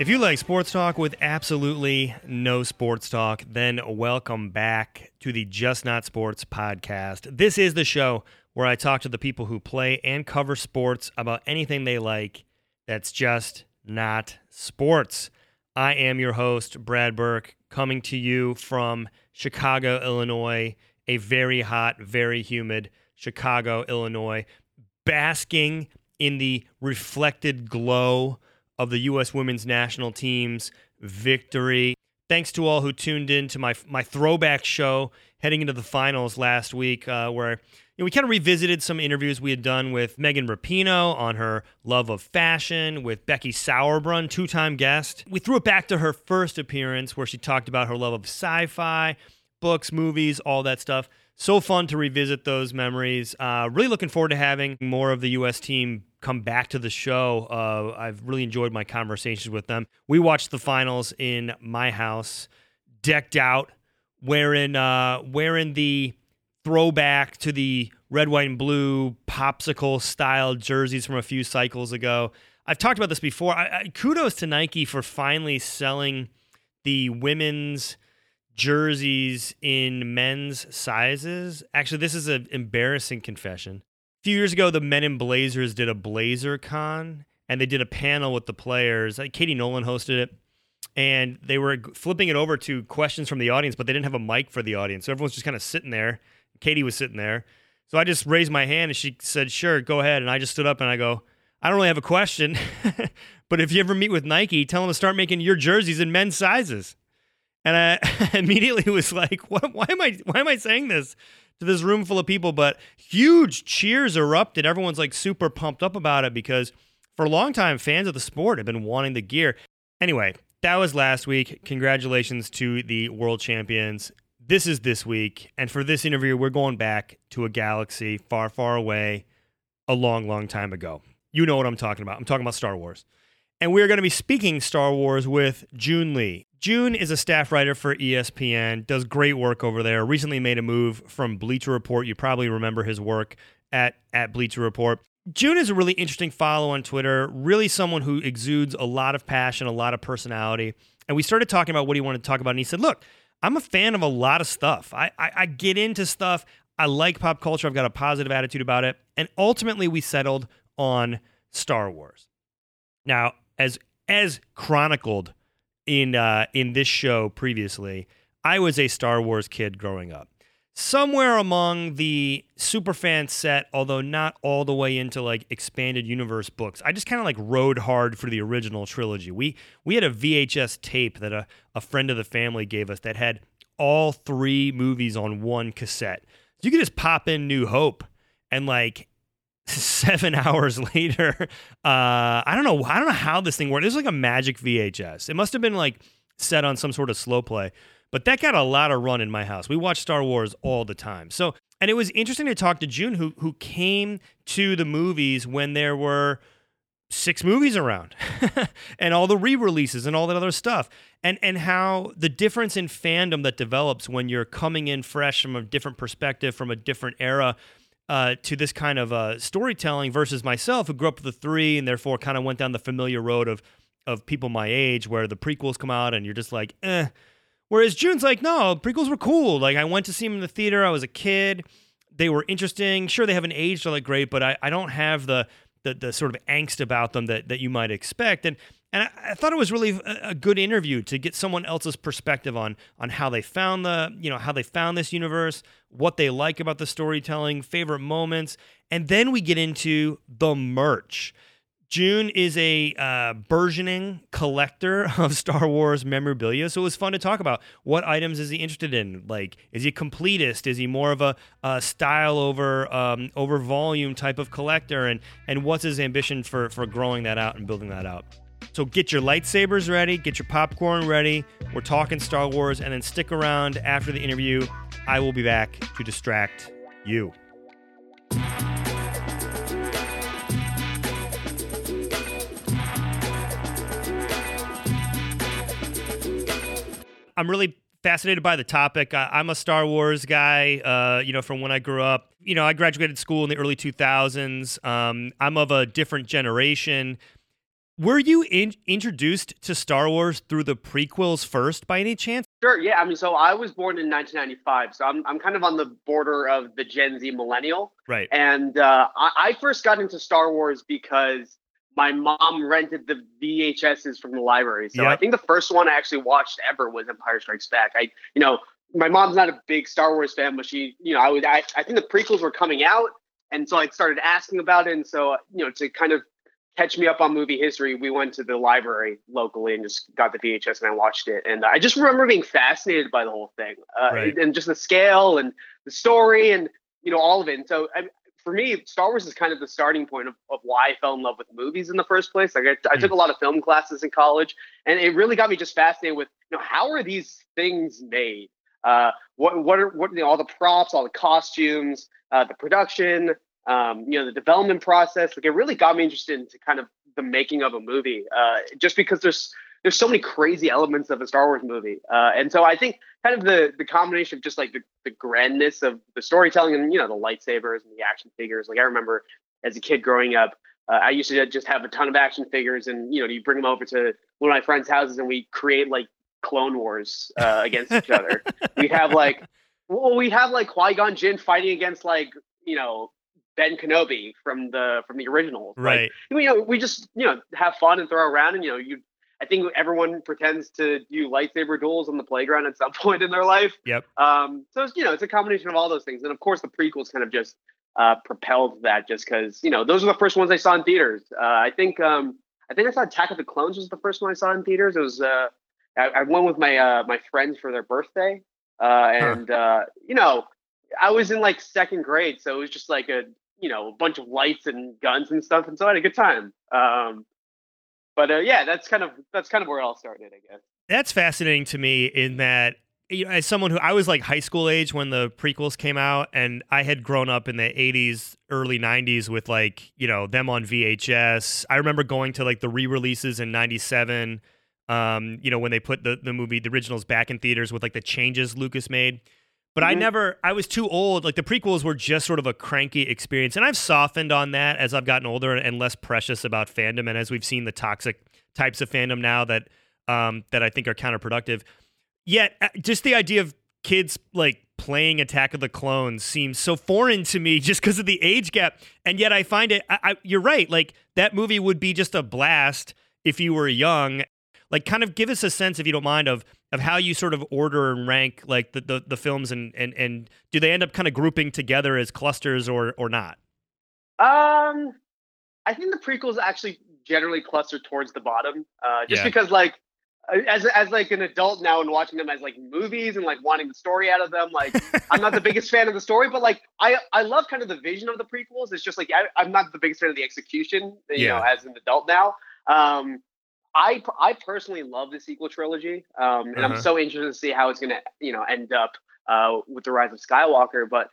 If you like sports talk with absolutely no sports talk, then welcome back to the Just Not Sports podcast. This is the show where I talk to the people who play and cover sports about anything they like that's just not sports. I am your host, Brad Burke, coming to you from Chicago, Illinois, a very hot, very humid Chicago, Illinois, basking in the reflected glow of the U.S. women's national team's victory. Thanks to all who tuned in to my my throwback show heading into the finals last week, uh, where you know, we kind of revisited some interviews we had done with Megan Rapinoe on her love of fashion, with Becky Sauerbrunn, two-time guest. We threw it back to her first appearance, where she talked about her love of sci-fi, books, movies, all that stuff. So fun to revisit those memories. Uh, really looking forward to having more of the U.S. team come back to the show. Uh, I've really enjoyed my conversations with them. We watched the finals in my house, decked out, wearing uh, wearing the throwback to the red, white, and blue popsicle style jerseys from a few cycles ago. I've talked about this before. I, I, kudos to Nike for finally selling the women's jerseys in men's sizes. Actually, this is an embarrassing confession A few years ago, the Men in Blazers did a Blazer Con, and they did a panel with the players. Katie Nolan hosted it, and they were flipping it over to questions from the audience, but they didn't have a mic for the audience, so everyone's just kind of sitting there. Katie was sitting there, so I just raised my hand, and she said, "Sure, go ahead." And I just stood up and I go, "I don't really have a question, but if you ever meet with Nike, tell them to start making your jerseys in men's sizes." And I immediately was like, "What? Why am I? Why am I saying this?" to this room full of people, but huge cheers erupted. Everyone's like super pumped up about it because for a long time, fans of the sport have been wanting the gear. Anyway, that was last week. Congratulations to the world champions. This is this week. And for this interview, we're going back to a galaxy far, far away a long, long time ago. You know what I'm talking about. I'm talking about Star Wars. And we're going to be speaking Star Wars with Joon Lee. Joon is a staff writer for ESPN, does great work over there. Recently made a move from Bleacher Report. You probably remember his work at, at Bleacher Report. Joon is a really interesting follow on Twitter, really someone who exudes a lot of passion, a lot of personality. And we started talking about what he wanted to talk about. And he said, Look, I'm a fan of a lot of stuff. I, I, I get into stuff. I like pop culture. I've got a positive attitude about it. And ultimately, we settled on Star Wars. Now, as as chronicled in uh, in this show previously, I was a Star Wars kid growing up. Somewhere among the superfan set, although not all the way into like expanded universe books, I just kind of like rode hard for the original trilogy. We we had a VHS tape that a, a friend of the family gave us that had all three movies on one cassette. You could just pop in New Hope and like seven hours later, uh, I don't know. I don't know how this thing worked. It was like a magic VHS. It must have been like set on some sort of slow play, but that got a lot of run in my house. We watched Star Wars all the time. So, and it was interesting to talk to Joon, who who came to the movies when there were six movies around and all the re-releases and all that other stuff and and how the difference in fandom that develops when you're coming in fresh from a different perspective from a different era uh, to this kind of uh, storytelling versus myself, who grew up with the three and therefore kind of went down the familiar road of of people my age, where the prequels come out and you're just like, eh. Whereas Joon's like, no, prequels were cool. Like I went to see them in the theater. I was a kid. They were interesting. Sure, they haven't aged all that great, but I, I don't have the, the the sort of angst about them that that you might expect. And and I, I, thought it was really a, a, good interview to get someone else's perspective on on how they found the you know how they found this universe, what they like about the storytelling, favorite moments, and then we get into the merch. Joon is a uh, burgeoning collector of Star Wars memorabilia, so it was fun to talk about what items is he interested in. Like, is he a completist? Is he more of a, a style over um, over volume type of collector? And and what's his ambition for for growing that out and building that out? So get your lightsabers ready, get your popcorn ready. We're talking Star Wars, and then stick around after the interview. I will be back to distract you. I'm really fascinated by the topic. I, am a Star Wars guy, uh, you know, from when I grew up. You know, I graduated school in the early 2000s. Um, I'm of a different generation were you in, introduced to Star Wars through the prequels first by any chance? Sure. Yeah. I mean, so I was born in 1995, so I'm I'm kind of on the border of the Gen Z millennial. Right. And uh, I, I first got into Star Wars because my mom rented the VHSs from the library. So yep. I think the first one I actually watched ever was Empire Strikes Back. I, you know, my mom's not a big Star Wars fan, but she, you know, I would, I, I think the prequels were coming out, and so I started asking about it. And so, you know, to kind of catch me up on movie history, we went to the library locally and just got the VHS and I watched it. And I just remember being fascinated by the whole thing, uh, right. and just the scale and the story and you know all of it. And so I, for me, Star Wars is kind of the starting point of, of why I fell in love with movies in the first place. Like I, I mm. took a lot of film classes in college, and it really got me just fascinated with you know how are these things made? Uh, what what are what you know, all the props, all the costumes, uh, the production, um, you know, the development process. Like it really got me interested into kind of the making of a movie, uh, just because there's there's so many crazy elements of a Star Wars movie, uh, and so I think kind of the the combination of just like the, the grandness of the storytelling and you know the lightsabers and the action figures. Like I remember as a kid growing up, uh, I used to just have a ton of action figures, and you know you bring them over to one of my friends' houses, and we create like Clone Wars uh, against each other. We have like well, we have like Qui Gon Jinn fighting against like you know Ben Kenobi from the from the originals. Right. Like, you know, we just you know have fun and throw around, and you know you I think everyone pretends to do lightsaber duels on the playground at some point in their life. Yep. Um, so it's, you know, it's a combination of all those things, and of course the prequels kind of just uh, propelled that, just because you know those are the first ones I saw in theaters. Uh, I think um, I think I saw Attack of the Clones was the first one I saw in theaters. It was uh, I, I went with my uh, my friends for their birthday, uh, and huh. uh, you know I was in like second grade, so it was just like a you know a bunch of lights and guns and stuff, and so I had a good time. Um, but uh, yeah, that's kind of that's kind of where it all started, I guess. That's fascinating to me in that you know, as someone who I was like high school age when the prequels came out, and I had grown up in the '80s, early '90s with like you know them on VHS. I remember going to like the re-releases in '97. Um, you know when they put the the movie the originals back in theaters with like the changes Lucas made. But mm-hmm. I never, I was too old. Like the prequels were just sort of a cranky experience. And I've softened on that as I've gotten older and less precious about fandom. And as we've seen the toxic types of fandom now that, um, that I think are counterproductive. Yet, uh, just the idea of kids like playing Attack of the Clones seems so foreign to me just because of the age gap. And yet I find it, I, I, you're right. Like that movie would be just a blast if you were young. Like, kind of give us a sense, if you don't mind, of of how you sort of order and rank like the, the, the films and, and and do they end up kind of grouping together as clusters or or not? Um, I think the prequels actually generally cluster towards the bottom, uh, just yeah. because like as as like an adult now and watching them as like movies and like wanting the story out of them, like I'm not the biggest fan of the story, but like I I love kind of the vision of the prequels. It's just like I, am not the biggest fan of the execution, you yeah. know, as an adult now. Um, I I personally love the sequel trilogy, um, and uh-huh. I'm so interested to see how it's going to you know end up uh, with the Rise of Skywalker. But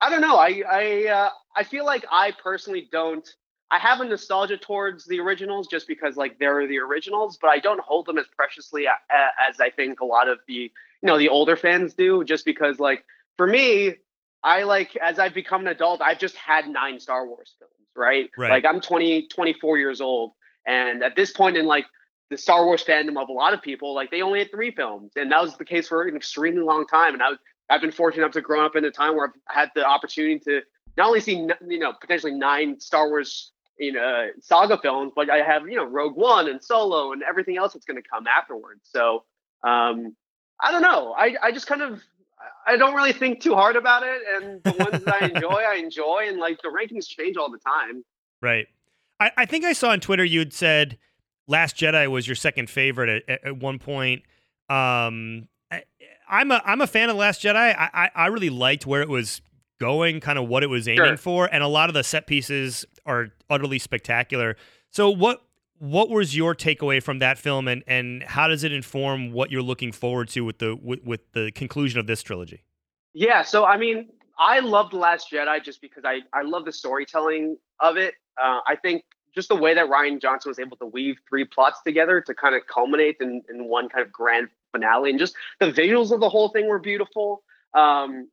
I don't know. I I uh, I feel like I personally don't. I have a nostalgia towards the originals just because like they're the originals, but I don't hold them as preciously as I think a lot of the you know the older fans do. Just because like for me, I like as I've become an adult, I've just had nine Star Wars films, right? right. Like I'm 20, 24 years old. And at this point in like the Star Wars fandom of a lot of people, like they only had three films, and that was the case for an extremely long time. And I was, I've been fortunate enough to grow up in a time where I've had the opportunity to not only see you know potentially nine Star Wars you know saga films, but I have you know Rogue One and Solo and everything else that's going to come afterwards. So um, I don't know. I I just kind of I don't really think too hard about it, and the ones that I enjoy, I enjoy, and like the rankings change all the time. Right. I, I think I saw on Twitter you'd said Last Jedi was your second favorite at, at one point. Um, I, am a I'm a fan of Last Jedi. I, I, I really liked where it was going, kind of what it was aiming sure. for, and a lot of the set pieces are utterly spectacular. So what what was your takeaway from that film, and and how does it inform what you're looking forward to with the with, with the conclusion of this trilogy? Yeah, so I mean, I loved Last Jedi just because I I love the storytelling of it. Uh, I think just the way that Rian Johnson was able to weave three plots together to kind of culminate in, in one kind of grand finale, and just the visuals of the whole thing were beautiful. Um,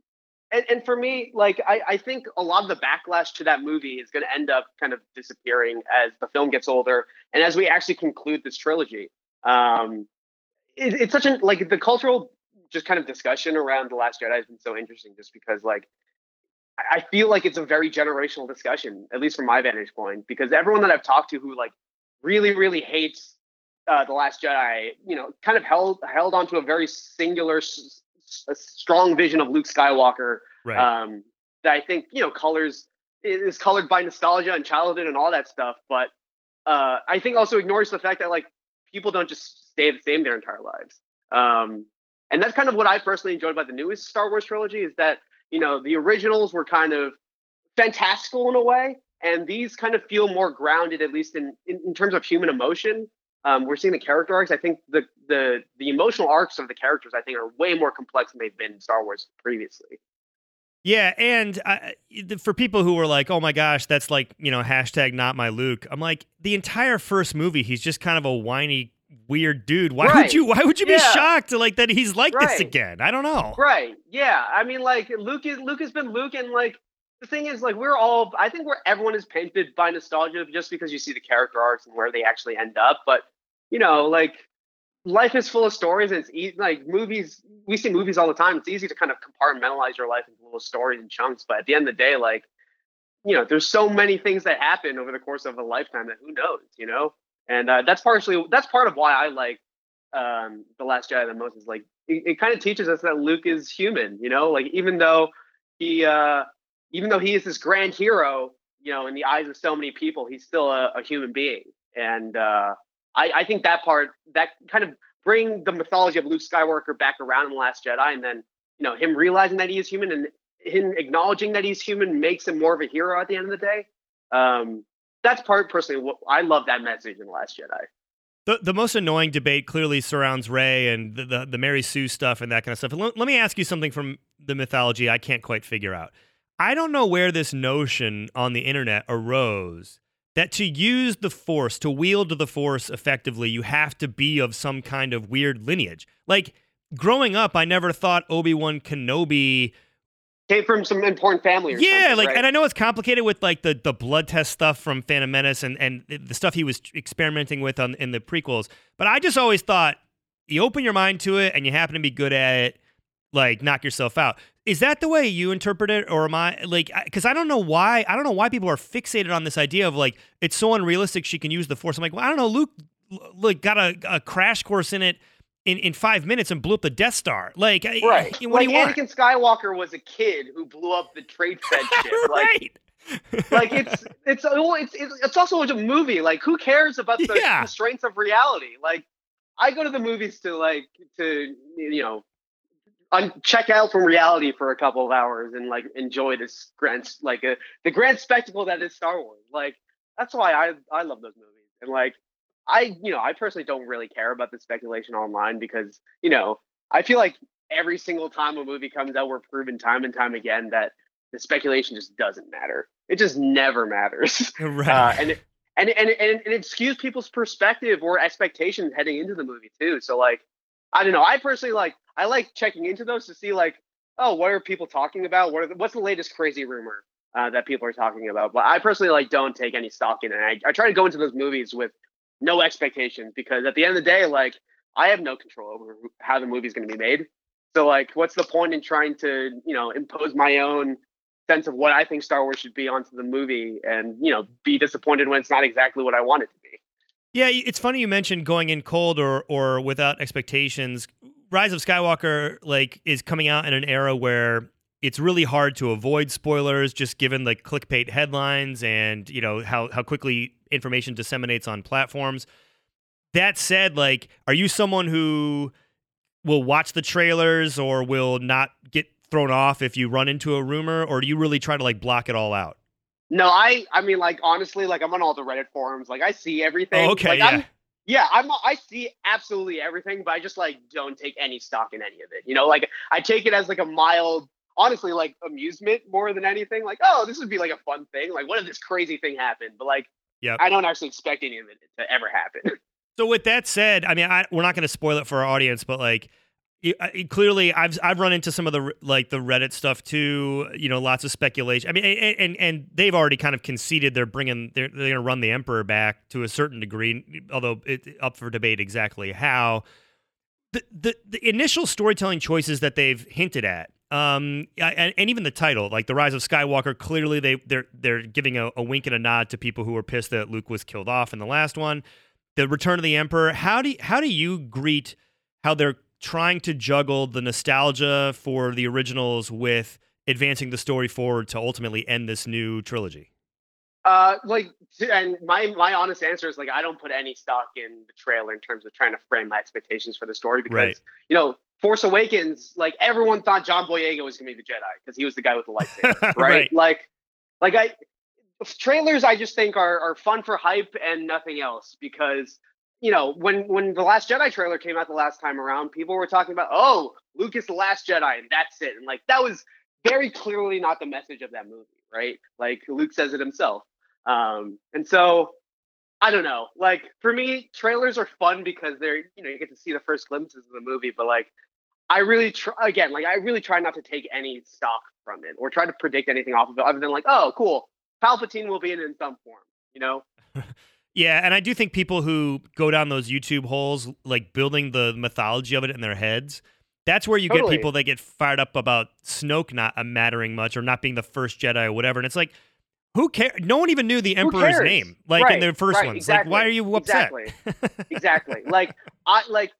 and, and for me, like I, I think a lot of the backlash to that movie is going to end up kind of disappearing as the film gets older and as we actually conclude this trilogy. Um, it, it's such an like the cultural just kind of discussion around the Last Jedi has been so interesting, just because like I feel like it's a very generational discussion, at least from my vantage point, because everyone that I've talked to who like really really hates uh, the Last Jedi, you know, kind of held held onto a very singular a strong vision of Luke Skywalker right. um, that I think you know colors is colored by nostalgia and childhood and all that stuff. But uh, I think also ignores the fact that like people don't just stay the same their entire lives. Um, and that's kind of what I personally enjoyed about the newest Star Wars trilogy is that you know the originals were kind of fantastical in a way, and these kind of feel more grounded, at least in in, in terms of human emotion. Um, we're seeing the character arcs. I think the the the emotional arcs of the characters, I think, are way more complex than they've been in Star Wars previously. Yeah, and I, for people who were like, "Oh my gosh, that's like you know hashtag not my Luke," I'm like, the entire first movie, he's just kind of a whiny, weird dude. Why right. would you? Why would you be shocked like that he's like right. this again? I don't know. Right? Yeah. I mean, like Luke is Luke has been Luke, and like the thing is, like we're all. I think where everyone is painted by nostalgia just because you see the character arcs and where they actually end up, but you know, like life is full of stories and it's easy like movies we see movies all the time it's easy to kind of compartmentalize your life into little stories and chunks but at the end of the day like you know there's so many things that happen over the course of a lifetime that who knows you know and uh, that's partially that's part of why i like um the last jedi the most is like it, it kind of teaches us that luke is human you know like even though he uh even though he is this grand hero you know in the eyes of so many people he's still a, a human being and uh I, I think that part that kind of bring the mythology of Luke Skywalker back around in the Last Jedi, and then you know him realizing that he is human and him acknowledging that he's human makes him more of a hero at the end of the day. Um, that's part personally. What, I love that message in the Last Jedi. The, the most annoying debate clearly surrounds Rey and the, the, the Mary Sue stuff and that kind of stuff. Let, let me ask you something from the mythology I can't quite figure out. I don't know where this notion on the internet arose that to use the force, to wield the force effectively, you have to be of some kind of weird lineage. Like growing up, I never thought Obi Wan Kenobi came from some important family. yeah, like, right? and I know it's complicated with like the the blood test stuff from Phantom Menace and and the stuff he was experimenting with on in the prequels. But I just always thought you open your mind to it and you happen to be good at it, like knock yourself out. Is that the way you interpret it, or am I like? Because I don't know why. I don't know why people are fixated on this idea of like it's so unrealistic she can use the force. I'm like, well, I don't know. Luke like got a, a crash course in it in, in five minutes and blew up the Death Star. Like, right? What like do you want? Anakin Skywalker was a kid who blew up the trade fed ship. right. Like, like it's it's it's it's also a movie. Like, who cares about the yeah. constraints of reality? Like, I go to the movies to like to you know un- check out from reality for a couple of hours and like enjoy this grand like a, uh, the grand spectacle that is Star Wars. Like that's why I I love those movies. And like I you know I personally don't really care about the speculation online because you know I feel like every single time a movie comes out, we're proven time and time again that the speculation just doesn't matter. It just never matters. Right. Uh, and, it, and, and, and, and it skews people's perspective or expectations heading into the movie too. So like, I don't know. I personally like I like checking into those to see like, oh, what are people talking about? What are the, what's the latest crazy rumor uh, that people are talking about? But I personally like don't take any stock in it. I, I try to go into those movies with no expectations because at the end of the day, like I have no control over how the movie's going to be made. So like, what's the point in trying to you know impose my own sense of what I think Star Wars should be onto the movie and you know be disappointed when it's not exactly what I want it to be. Yeah, it's funny you mentioned going in cold or or without expectations. Rise of Skywalker like is coming out in an era where it's really hard to avoid spoilers just given the clickbait headlines and you know how how quickly information disseminates on platforms. That said, like are you someone who will watch the trailers or will not get thrown off if you run into a rumor or do you really try to like block it all out? No, I I mean like honestly like I'm on all the Reddit forums like I see everything. Oh, okay, like, yeah. I'm, yeah, I'm I see absolutely everything, but I just like don't take any stock in any of it. You know, like I take it as like a mild, honestly, like amusement more than anything. Like, oh, this would be like a fun thing. Like, what if this crazy thing happened? But like, yeah, I don't actually expect any of it to ever happen. So with that said, I mean, I, we're not going to spoil it for our audience, but like, uh, clearly I've I've run into some of the like the Reddit stuff too. You know, lots of speculation. I mean, and and they've already kind of conceded they're bringing they're they're going to run the Emperor back to a certain degree, although it up for debate exactly how. The, the the initial storytelling choices that they've hinted at, um, and, and even the title, like the Rise of Skywalker, clearly they they're they're giving a, a wink and a nod to people who were pissed that Luke was killed off in the last one. The Return of the Emperor. How do you, how do you greet how they're trying to juggle the nostalgia for the originals with advancing the story forward to ultimately end this new trilogy? Uh, like, and my my honest answer is like I don't put any stock in the trailer in terms of trying to frame my expectations for the story because right. you know Force Awakens, like everyone thought John Boyega was gonna be the Jedi because he was the guy with the lightsaber, right? right? Like, like I trailers I just think are are fun for hype and nothing else because you know, when when the Last Jedi trailer came out the last time around, people were talking about, oh, Luke is the Last Jedi, and that's it. And like that was very clearly not the message of that movie, right? Like Luke says it himself. Um, and so I don't know. Like for me, trailers are fun because they're you know you get to see the first glimpses of the movie, but like I really try again, like I really try not to take any stock from it or try to predict anything off of it other than like, oh, cool, Palpatine will be in in some form, you know. Yeah, and I do think people who go down those YouTube holes, like building the mythology of it in their heads, that's where you totally. get people that get fired up about Snoke not uh, mattering much or not being the first Jedi or whatever. And it's like, who cares? No one even knew the Emperor's name, like right, in the first right, ones. Exactly, like, why are you upset? Exactly, exactly. Like, I like.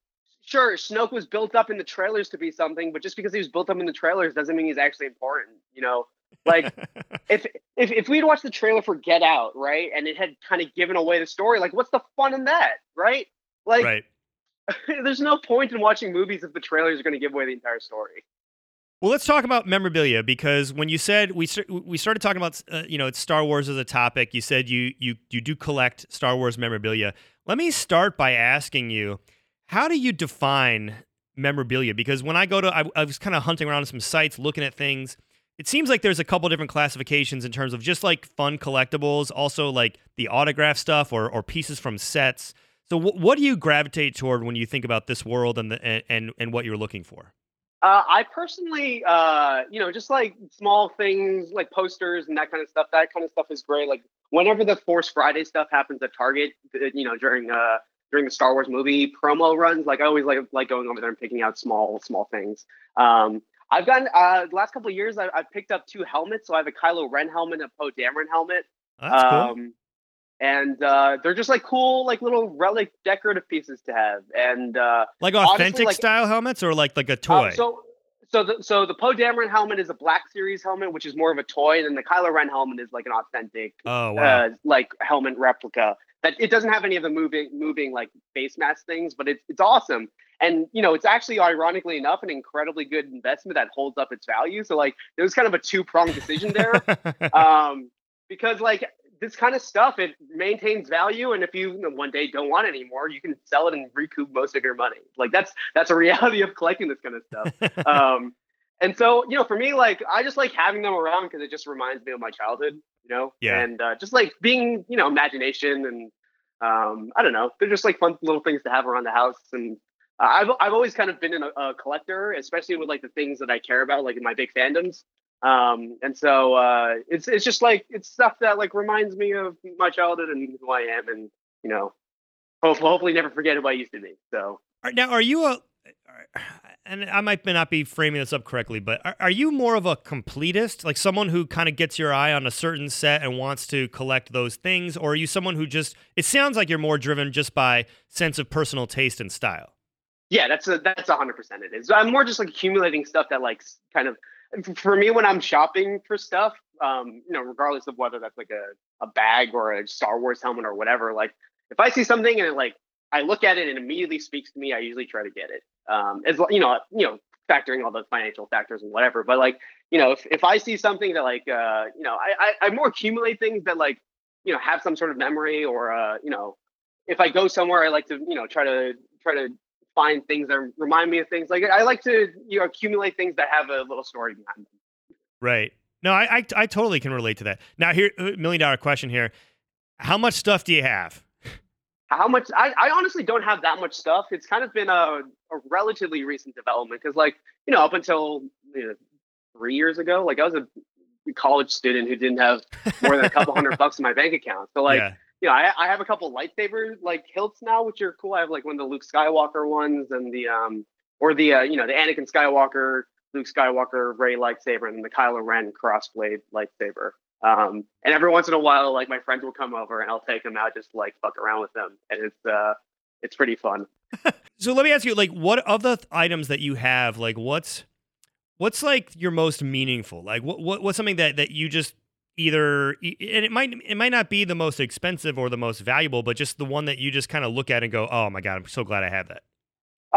Sure, Snoke was built up in the trailers to be something, but just because he was built up in the trailers doesn't mean he's actually important. You know, like if if if we'd watched the trailer for Get Out, right, and it had kind of given away the story, like what's the fun in that, right? Like, right. there's no point in watching movies if the trailers are going to give away the entire story. Well, let's talk about memorabilia because when you said we we started talking about uh, you know it's Star Wars as a topic, you said you you you do collect Star Wars memorabilia. Let me start by asking you, how do you define memorabilia? Because when I go to, I, I was kind of hunting around some sites, looking at things it seems like there's a couple different classifications in terms of just like fun collectibles, also like the autograph stuff or or pieces from sets. So what do you gravitate toward when you think about this world and the and, and what you're looking for? Uh, I personally, uh, you know, just like small things like posters and that kind of stuff. That kind of stuff is great. Like whenever the Force Friday stuff happens at Target, uh, you know, during uh during the Star Wars movie promo runs, like I always like like going over there and picking out small small things. Um, I've gotten uh, the last couple of years. I, have picked up two helmets. So I have a Kylo Ren helmet and a Poe Dameron helmet. that's um, cool. And uh, they're just like cool, like little relic decorative pieces to have. And uh, like authentic honestly, like, style helmets, or like like a uh, toy. so so the so the Poe Dameron helmet is a Black Series helmet, which is more of a toy, and then the Kylo Ren helmet is like an authentic, oh, wow. uh, like helmet replica. That it doesn't have any of the moving moving like face mask things, but it's it's awesome. And you know, it's actually ironically enough an incredibly good investment that holds up its value. So like, it was kind of a two pronged decision there, um, because like this kind of stuff it maintains value, and if you, you know, one day don't want it anymore, you can sell it and recoup most of your money. Like that's that's a reality of collecting this kind of stuff. um, and so you know, for me, like I just like having them around because it just reminds me of my childhood. You know, yeah, and uh, just like being you know imagination and um, I don't know, they're just like fun little things to have around the house and I've I've always kind of been a, a, collector, especially with like the things that I care about, like in my big fandoms. Um, and so uh, it's it's just like it's stuff that like reminds me of my childhood and who I am, and you know, hopefully, hopefully never forget who I used to be. So now, are you a and I might may not be framing this up correctly, but are, are you more of a completist, like someone who kind of gets your eye on a certain set and wants to collect those things, or are you someone who just? It sounds like you're more driven just by sense of personal taste and style. Yeah, that's a that's a hundred percent it is. I'm more just like accumulating stuff that like kind of for me when I'm shopping for stuff, um, you know, regardless of whether that's like a, a bag or a Star Wars helmet or whatever, like if I see something and it like I look at it and immediately speaks to me, I usually try to get it. Um, as you know, you know, factoring all the financial factors and whatever. But like, you know, if, if I see something that like, uh, you know, I, I, I more accumulate things that like, you know, have some sort of memory or, uh, you know, if I go somewhere, I like to, you know, try to try to find things that remind me of things. Like I like to you know accumulate things that have a little story behind them. Right. No, I I, I totally can relate to that. Now here, uh, million dollar question here: How much stuff do you have? how much I, I honestly don't have that much stuff. It's kind of been a, a relatively recent development because, like, you know, up until you know, three years ago, like I was a college student who didn't have more than a couple hundred bucks in my bank account. So, like, yeah. You know, I, I have a couple lightsaber like hilts now, which are cool. I have like one of the Luke Skywalker ones and the um or the uh, you know the Anakin Skywalker, Luke Skywalker Rey lightsaber, and the Kylo Ren crossblade lightsaber. Um, and every once in a while, like my friends will come over and I'll take them out just like fuck around with them, and it's uh, it's pretty fun. so let me ask you, like, what of the th- items that you have, like, what's what's like your most meaningful? Like, what, what what's something that that you just either and it might it might not be the most expensive or the most valuable, but just the one that you just kind of look at and go, oh my god, I'm so glad I have that.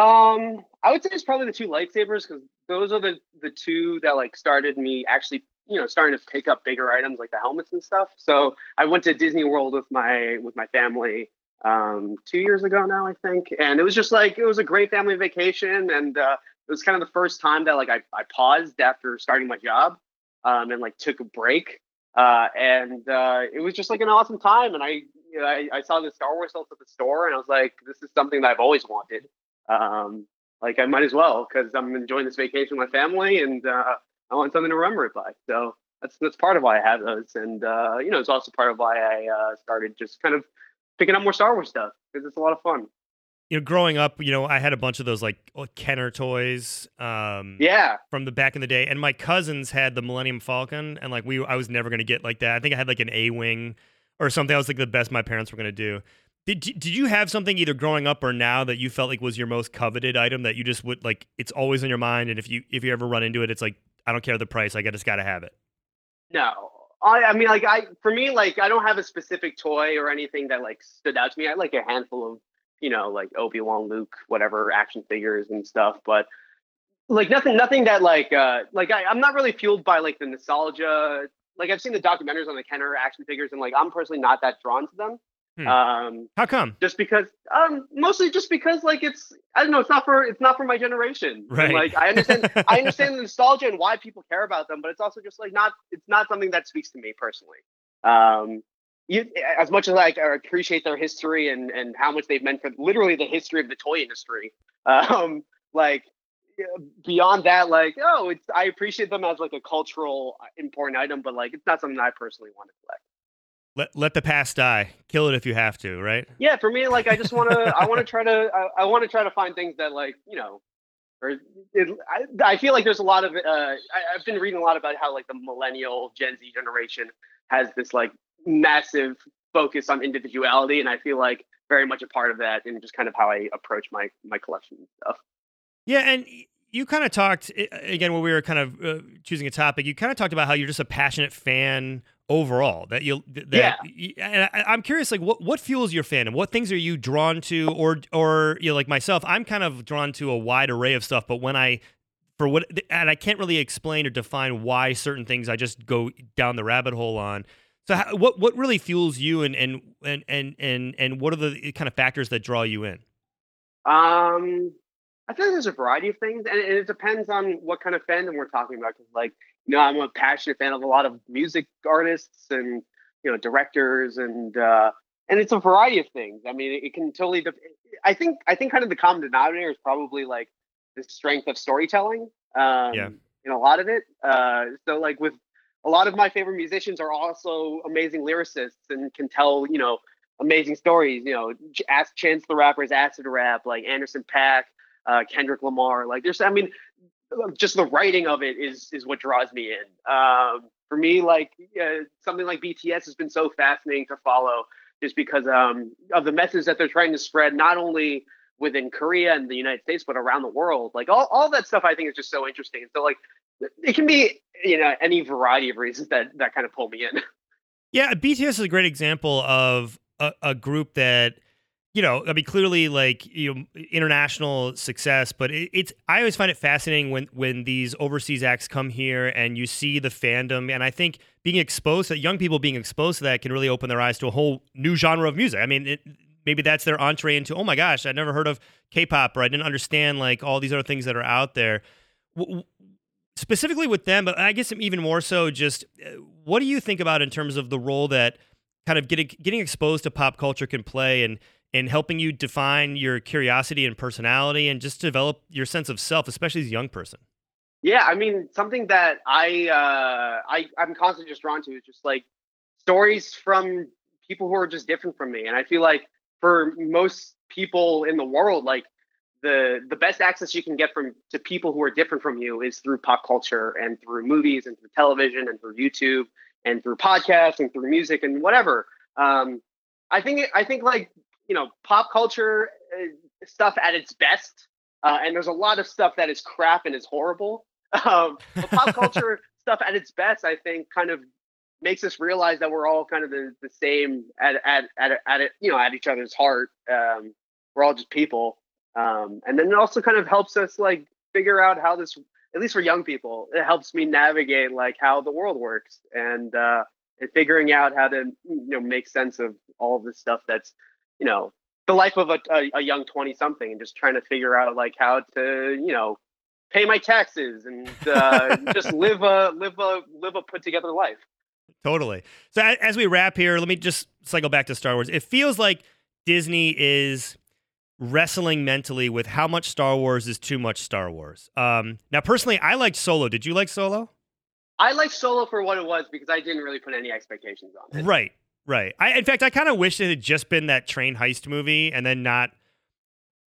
Um, I would say it's probably the two lightsabers because those are the the two that like started me actually you know starting to pick up bigger items like the helmets and stuff. So I went to Disney World with my with my family um, two years ago now, I think, and it was just like it was a great family vacation, and uh, it was kind of the first time that like I, I paused after starting my job um, and like took a break, uh, and uh, it was just like an awesome time. And I, you know, I, I saw the Star Wars stuff at the store, and I was like, this is something that I've always wanted. Um, like I might as well because I'm enjoying this vacation with my family, and uh, I want something to remember it by. So that's that's part of why I have those, and uh, you know, it's also part of why I uh, started just kind of picking up more Star Wars stuff because it's a lot of fun. You know, growing up, you know, I had a bunch of those like Kenner toys. Um, yeah. From the back in the day, and my cousins had the Millennium Falcon, and like we, I was never gonna get like that. I think I had like an A wing or something. I was like the best my parents were gonna do. Did did you have something either growing up or now that you felt like was your most coveted item that you just would like? It's always on your mind, and if you if you ever run into it, it's like I don't care the price. I just got to have it. No, I, I mean, like I, for me, like I don't have a specific toy or anything that like stood out to me. I like a handful of, you know, like Obi Wan, Luke, whatever action figures and stuff, but like nothing, nothing that like, uh, like I, I'm not really fueled by like the nostalgia. Like I've seen the documentaries on the Kenner action figures, and like I'm personally not that drawn to them. Hmm. Um, How come? Just because, um, mostly just because, like, it's I don't know, it's not for it's not for my generation. Right. And, like, I understand, I understand the nostalgia and why people care about them, but it's also just like not it's not something that speaks to me personally. Um, you, as much as I appreciate their history and and how much they've meant for literally the history of the toy industry, um, like beyond that, like, oh, it's I appreciate them as like a cultural important item, but like it's not something I personally want to collect let let the past die. Kill it if you have to, right? Yeah, for me, like I just want to, I want to try to, I, I want to try to find things that, like, you know, or it, I, I feel like there's a lot of, uh, I, I've been reading a lot about how like the millennial Gen Z generation has this like massive focus on individuality, and I feel like very much a part of that, and just kind of how I approach my my collection stuff. Yeah, and you kind of talked again when we were kind of uh, choosing a topic. You kind of talked about how you're just a passionate fan overall that you that yeah and I, am curious like what what fuels your fandom what things are you drawn to or or you know like myself i'm kind of drawn to a wide array of stuff but when i for what and i can't really explain or define why certain things i just go down the rabbit hole on so how, what what really fuels you and and and and and, and what are the kind of factors that draw you in um I feel like there's a variety of things, and it depends on what kind of fandom we're talking about. Because, like, you know, I'm a passionate fan of a lot of music artists and you know directors, and uh, and it's a variety of things. I mean, it, can totally. Def- I think I think kind of the common denominator is probably like the strength of storytelling. Um, yeah. In a lot of it, uh, so like with a lot of my favorite musicians are also amazing lyricists and can tell you know amazing stories. You know, ask Chance the Rapper's acid rap, like Anderson .Paak uh, Kendrick Lamar. Like there's, I mean, just the writing of it is is what draws me in. Um, for me, like uh, something like BTS has been so fascinating to follow, just because um, of the message that they're trying to spread, not only within Korea and the United States, but around the world. Like all, all that stuff, I think is just so interesting. So like, it can be you know any variety of reasons that that kind of pull me in. Yeah, BTS is a great example of a, a group that you know, I mean, clearly, like you know, international success, but it, it's. I always find it fascinating when when these overseas acts come here and you see the fandom, and I think being exposed to young people being exposed to that can really open their eyes to a whole new genre of music. I mean, it, maybe that's their entree into. Oh my gosh, I never heard of K-pop, or I didn't understand like all these other things that are out there. W- specifically with them, but I guess even more so, just uh, what do you think about in terms of the role that kind of getting getting exposed to pop culture can play and in helping you define your curiosity and personality and just develop your sense of self, especially as a young person? Yeah, I mean, something that I uh, I I'm constantly just drawn to is just like stories from people who are just different from me, and I feel like for most people in the world, like the the best access you can get from to people who are different from you is through pop culture and through movies and through television and through YouTube and through podcasts and through music and whatever. Um, I think I think like you know pop culture uh, stuff at its best, uh, and there's a lot of stuff that is crap and is horrible. Um, but pop culture stuff at its best, I think, kind of makes us realize that we're all kind of the, the same at at at at it, you know at each other's heart. Um, we're all just people, um, and then it also kind of helps us like figure out how this, at least for young people, it helps me navigate like how the world works and uh, and figuring out how to you know make sense of all of this stuff that's you know the life of a, a, a young 20 something and just trying to figure out like how to you know pay my taxes and uh, just live a live a live a put together life Totally. So as we wrap here, let me just cycle back to Star Wars. It feels like Disney is wrestling mentally with how much Star Wars is too much Star Wars. Um, now, personally, I liked Solo. Did you like Solo? I liked Solo for what it was because I didn't really put any expectations on it. Right, right. I, in fact, I kind of wish it had just been that train heist movie and then not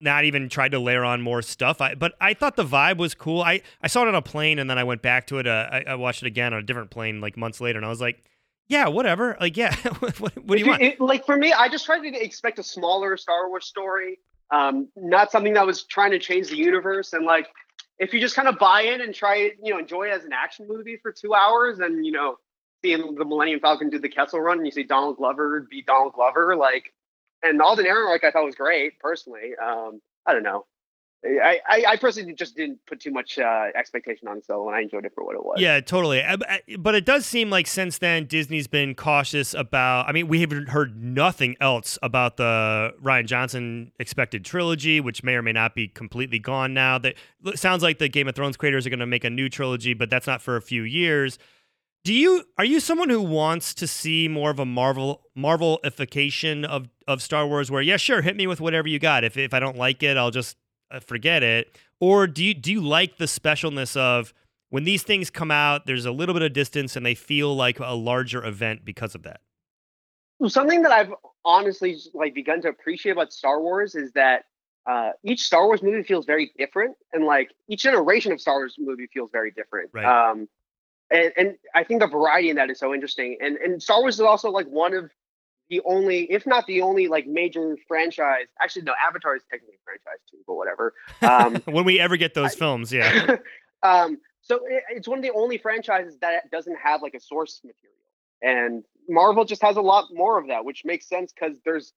not even tried to layer on more stuff. I, but I thought the vibe was cool. I, I saw it on a plane and then I went back to it. Uh, I, I, watched it again on a different plane like months later, and I was like, yeah, whatever. Like, yeah, what, what, do you want? It, like for me, I just tried to expect a smaller Star Wars story, um, not something that was trying to change the universe. And like, if you just kind of buy in and try it, you know, enjoy it as an action movie for two hours, and you know, seeing the Millennium Falcon do the Kessel Run, and you see Donald Glover be Donald Glover, like and Alden Ehrenreich I thought was great personally. Um, I don't know. I, I, personally just didn't put too much uh, expectation on Solo, and I enjoyed it for what it was. Yeah, totally. But it does seem like since then Disney's been cautious about. I mean, we haven't heard nothing else about the Rian Johnson expected trilogy, which may or may not be completely gone now. That sounds like the Game of Thrones creators are going to make a new trilogy, but that's not for a few years. Do you are you someone who wants to see more of a Marvel Marvelification of of Star Wars where yeah sure hit me with whatever you got if if I don't like it I'll just uh, forget it or do you do you like the specialness of when these things come out there's a little bit of distance and they feel like a larger event because of that Well, something that I've honestly like begun to appreciate about Star Wars is that uh, each Star Wars movie feels very different, and like each generation of Star Wars movie feels very different. Right. Um, and, and I think the variety in that is so interesting. And and Star Wars is also like one of the only, if not the only, like major franchise. Actually, no, Avatar is technically a franchise too, but whatever. Um, when we ever get those I, films, yeah. um, so it, it's one of the only franchises that doesn't have like a source material, and Marvel just has a lot more of that, which makes sense because there's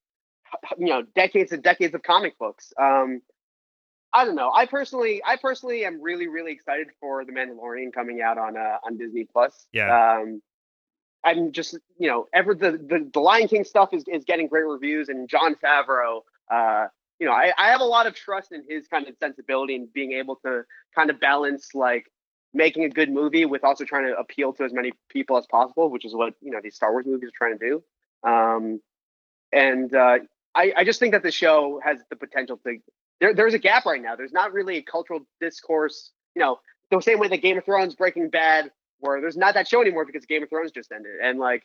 you know decades and decades of comic books. Um, I don't know. I personally, I personally am really, really excited for the Mandalorian coming out on uh, on Disney Plus. Yeah. Um, I'm just, you know, ever the, the the Lion King stuff is is getting great reviews, and Jon Favreau. Uh, you know, I, I have a lot of trust in his kind of sensibility and being able to kind of balance like making a good movie with also trying to appeal to as many people as possible, which is what you know these Star Wars movies are trying to do. Um, and uh, I, I just think that the show has the potential to there, there's a gap right now. There's not really a cultural discourse, you know, the same way that Game of Thrones, Breaking Bad, where there's not that show anymore because Game of Thrones just ended. And like,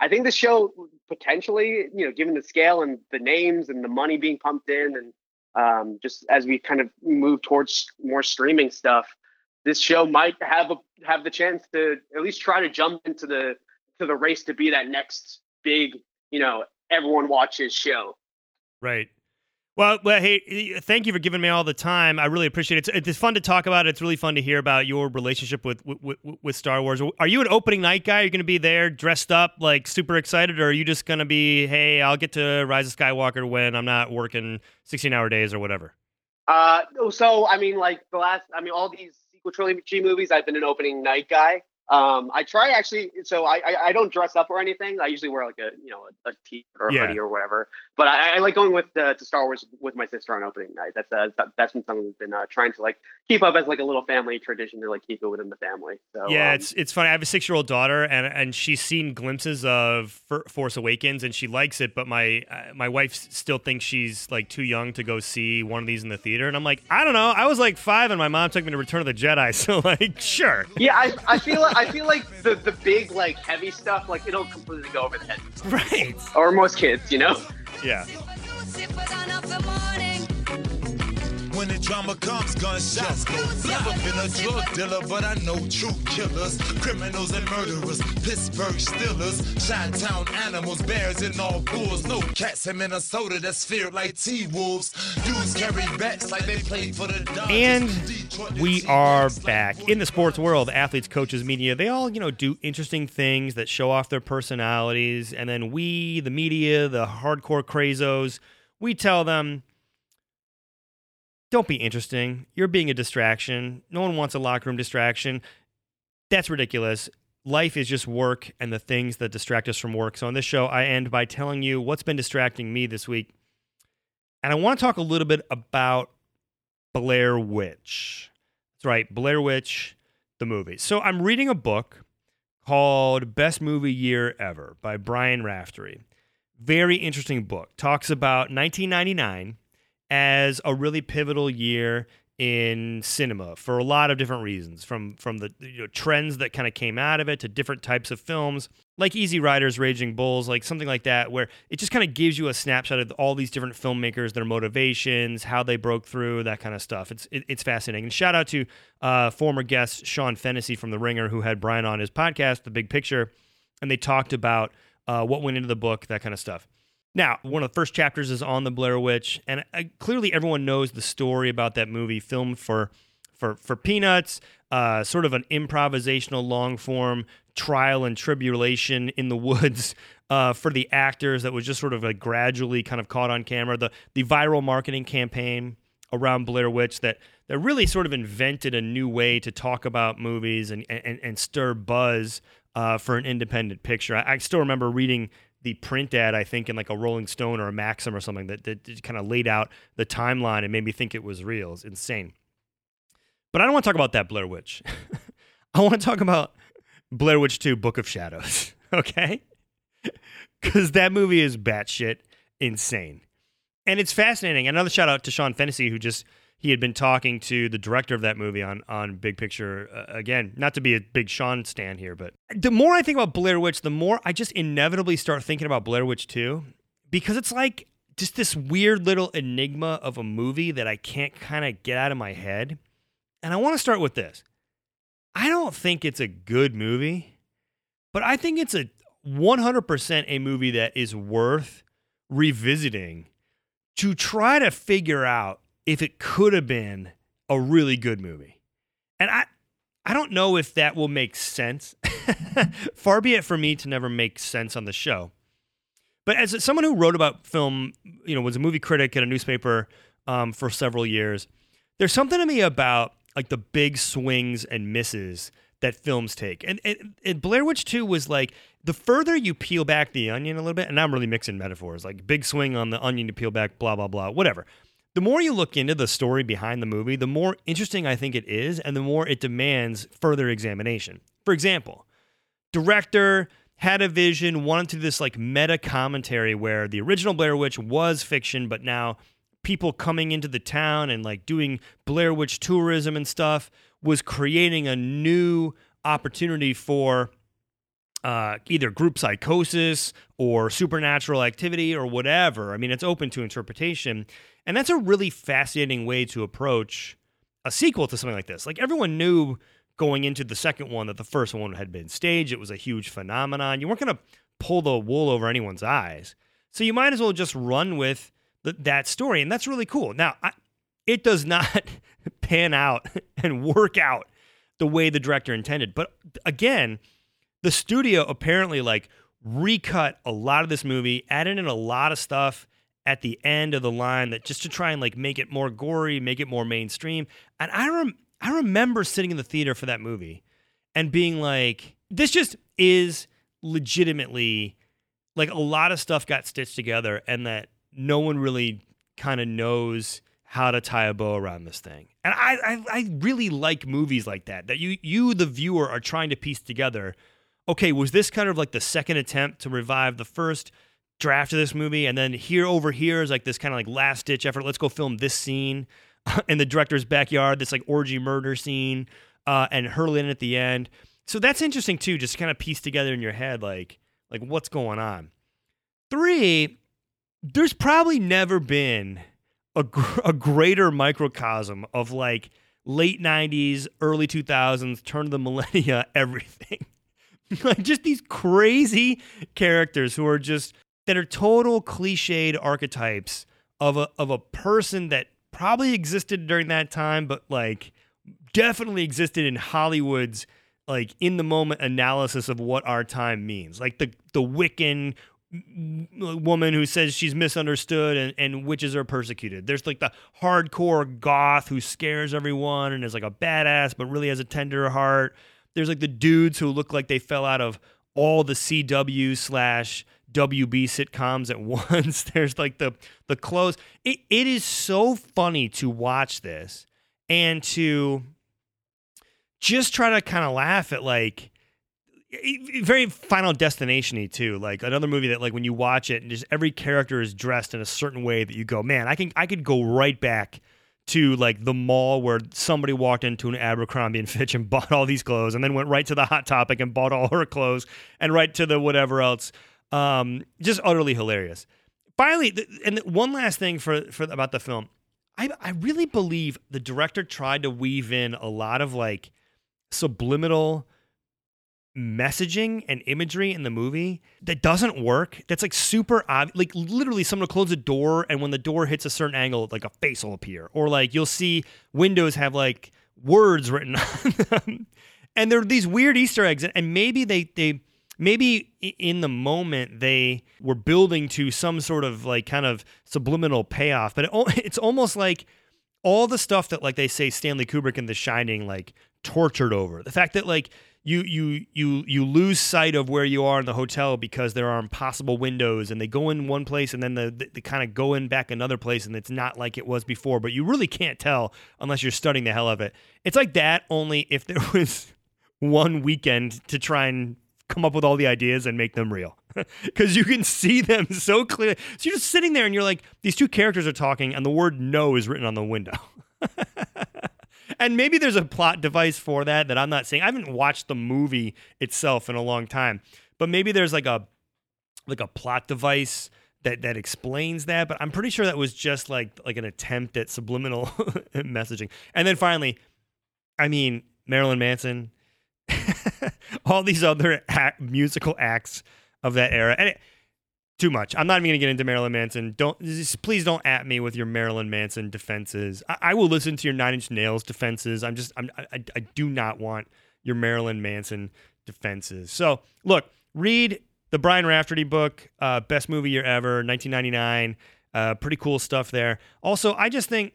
I think the show potentially, you know, given the scale and the names and the money being pumped in, and um, just as we kind of move towards more streaming stuff, this show might have a have the chance to at least try to jump into the to the race to be that next big, you know, everyone watches show. Right. Well, well, hey, thank you for giving me all the time. I really appreciate it. It's, it's fun to talk about. It's really fun to hear about your relationship with with, with Star Wars. Are you an opening night guy? Are you going to be there dressed up, like super excited, or are you just going to be, hey, I'll get to Rise of Skywalker when I'm not working 16 hour days or whatever? Uh, so I mean, like the last, I mean, all these sequel trilogy movies, I've been an opening night guy. Um, I try actually, so I, I, I don't dress up or anything. I usually wear like a you know a, a tee or a yeah. hoodie or whatever. But I, I, like going with uh, to Star Wars with my sister on opening night. That's uh, that's been something we've been uh, trying to like keep up as like a little family tradition to like keep it within the family. So yeah, um, it's it's funny. I have a six year old daughter, and and she's seen glimpses of Force Awakens, and she likes it. But my uh, my wife still thinks she's like too young to go see one of these in the theater, and I'm like, I don't know. I was like five, and my mom took me to Return of the Jedi, so like, sure. Yeah, I, I feel I feel like the the big like heavy stuff like it'll completely go over the head. Right. Or most kids, you know. Yeah. When the drama comes, gunshots go. Never been a drug dealer, but I know true killers, criminals and murderers, Pittsburgh Steelers, Chi-town animals, bears and all bulls. No cats in Minnesota that's feared like T-Wolves. Dudes carry bats like they played for the Dodgers. And we are back in the sports world. Athletes, coaches, media, they all, you know, do interesting things that show off their personalities. And then we, the media, the hardcore crazos, we tell them don't be interesting. You're being a distraction. No one wants a locker room distraction. That's ridiculous. Life is just work and the things that distract us from work. So on this show, I end by telling you what's been distracting me this week. And I want to talk a little bit about Blair Witch. That's right, Blair Witch, the movie. So I'm reading a book called Best Movie Year Ever by Brian Raftery. Very interesting book. Talks about 1999 as a really pivotal year in cinema for a lot of different reasons from from the you know, trends that kind of came out of it to different types of films like easy riders raging bulls like something like that where it just kind of gives you a snapshot of all these different filmmakers their motivations how they broke through that kind of stuff. It's it, it's fascinating. And shout out to uh, former guest sean fennessy from the ringer who had brian on his podcast the big picture and they talked about uh, what went into the book that kind of stuff now, one of the first chapters is on the Blair Witch, and uh, clearly everyone knows the story about that movie, filmed for for for peanuts, uh, sort of an improvisational long form trial and tribulation in the woods uh, for the actors that was just sort of like gradually kind of caught on camera. The the viral marketing campaign around Blair Witch that that really sort of invented a new way to talk about movies and and, and stir buzz uh, for an independent picture. I, I, still remember reading the print ad, I think, in like a Rolling Stone or a Maxim or something that, that kind of laid out the timeline and made me think it was real. It's insane. But I don't want to talk about that Blair Witch. I want to talk about Blair Witch 2 Book of Shadows, okay? Because that movie is batshit insane. And it's fascinating. Another shout out to Sean Fennessy, who just he had been talking to the director of that movie on on Big Picture uh, again. Not to be a big Sean stand here, but the more I think about Blair Witch, the more I just inevitably start thinking about Blair Witch 2 because it's like just this weird little enigma of a movie that I can't kind of get out of my head. And I want to start with this. I don't think it's a good movie, but I think it's a 100% a movie that is worth revisiting to try to figure out if it could have been a really good movie. And I I don't know if that will make sense. Far be it for me to never make sense on the show. But as someone who wrote about film, you know, was a movie critic at a newspaper um, for several years, there's something to me about like the big swings and misses that films take. And, and, and, Blair Witch 2 was like the further you peel back the onion a little bit, and I'm really mixing metaphors, like big swing on the onion to peel back, blah, blah, blah, whatever the more you look into the story behind the movie, the more interesting I think it is, and the more it demands further examination. For example, director had a vision, wanted to do this like meta commentary where the original Blair Witch was fiction, but now people coming into the town and like doing Blair Witch tourism and stuff was creating a new opportunity for uh, either group psychosis or supernatural activity or whatever. I mean, it's open to interpretation. And that's a really fascinating way to approach a sequel to something like this. Like everyone knew going into the second one that the first one had been staged, it was a huge phenomenon. You weren't going to pull the wool over anyone's eyes. So you might as well just run with the, that story. And that's really cool. Now, I, it does not pan out and work out the way the director intended. But again, the studio apparently like recut a lot of this movie, added in a lot of stuff at the end of the line that just to try and like make it more gory, make it more mainstream. And I rem- I remember sitting in the theater for that movie and being like, this just is legitimately like a lot of stuff got stitched together and that no one really kind of knows how to tie a bow around this thing. And I, I, I really like movies like that that you you the viewer are trying to piece together. Okay, was this kind of like the second attempt to revive the first draft of this movie, and then here over here is like this kind of like last ditch effort. Let's go film this scene in the director's backyard. This like orgy murder scene, uh, and hurling at the end. So that's interesting too. Just kind of piece together in your head like like what's going on. Three, there's probably never been a, gr- a greater microcosm of like late 90s, early 2000s, turn of the millennia, everything. like just these crazy characters who are just that are total cliched archetypes of a of a person that probably existed during that time, but like definitely existed in Hollywood's like in the moment analysis of what our time means. Like the the Wiccan woman who says she's misunderstood and, and witches are persecuted. There's like the hardcore goth who scares everyone and is like a badass but really has a tender heart. There's like the dudes who look like they fell out of all the CW slash WB sitcoms at once. There's like the the clothes. It it is so funny to watch this and to just try to kind of laugh at like very final destination-y too like another movie that like when you watch it and just every character is dressed in a certain way that you go man i can i could go right back to like the mall where somebody walked into an abercrombie and fitch and bought all these clothes and then went right to the hot topic and bought all her clothes and right to the whatever else. Um just utterly hilarious. Finally and one last thing for for about the film. I i really believe the director tried to weave in a lot of like subliminal messaging and imagery in the movie that doesn't work. That's like super obvious. Like literally, someone will close a door, and when the door hits a certain angle, like a face will appear, or like you'll see windows have like words written on them, and there are these weird Easter eggs. And maybe they they maybe in the moment they were building to some sort of like kind of subliminal payoff, but it, it's almost like all the stuff that like they say Stanley Kubrick in The Shining like tortured over. The fact that like you you you you lose sight of where you are in the hotel because there are impossible windows and they go in one place and then the, they, they kind of go in back another place and it's not like it was before but you really can't tell unless you're studying the hell of it. It's like that only if there was one weekend to try and come up with all the ideas and make them real. Because you can see them so clearly so you're just sitting there and you're like these two characters are talking and the word no is written on the window and maybe there's a plot device for that that I'm not saying. I haven't watched the movie itself in a long time, but maybe there's like a like a plot device that that explains that. But I'm pretty sure that was just like like an attempt at subliminal messaging. And then finally, I mean Marilyn Manson, all these other act, musical acts of that era, and. It, too much. I'm not even going to get into Marilyn Manson. Don't just, please don't at me with your Marilyn Manson defenses. I, I will listen to your Nine Inch Nails defenses. I'm just I'm, I, I do not want your Marilyn Manson defenses. So look, read the Brian Raftery book, uh, best movie year ever, 1999. Uh, pretty cool stuff there. Also, I just think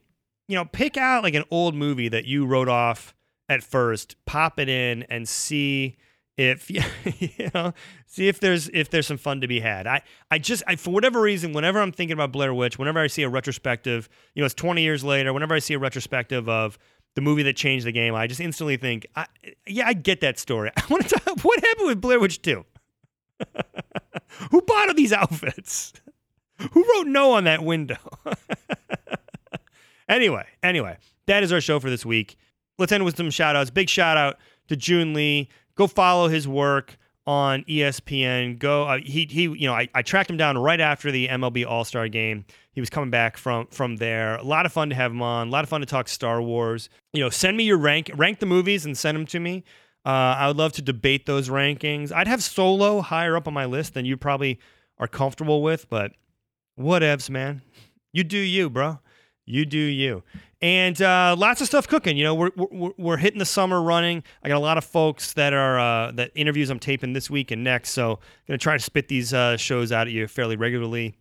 you know pick out like an old movie that you wrote off at first, pop it in, and see if you know see if there's if there's some fun to be had. I i just I, for whatever reason whenever i'm thinking about blair witch whenever i see a retrospective you know it's 20 years later whenever i see a retrospective of the movie that changed the game i just instantly think I, yeah i get that story. I want to talk what happened with blair witch 2 who bought all these outfits? Who wrote no on that window? Anyway anyway that is our show for this week. Let's end with some shout outs big shout out to Joon Lee go follow his work on ESPN. Go, uh, he he, you know, I, I tracked him down right after the MLB All Star game. He was coming back from from there. A lot of fun to have him on. A lot of fun to talk Star Wars. You know, send me your rank, rank the movies and send them to me. Uh, I would love to debate those rankings. I'd have Solo higher up on my list than you probably are comfortable with, but whatevs, man. You do you, bro. You do you and uh, lots of stuff cooking. You know, we're, we're, we're hitting the summer running. I got a lot of folks that are uh, that interviews I'm taping this week and next. So gonna try to spit these uh, shows out at you fairly regularly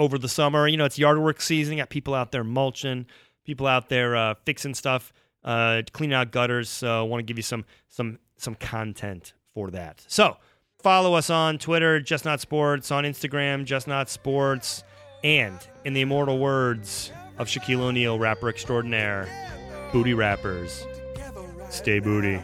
over the summer. You know, it's yard work season. got people out there mulching, people out there uh, fixing stuff, uh, cleaning out gutters. So I want to give you some some some content for that. So follow us on Twitter, Just Not Sports, on Instagram, Just Not Sports And in the immortal words of Shaquille O'Neal, rapper extraordinaire, booty rappers, stay booty.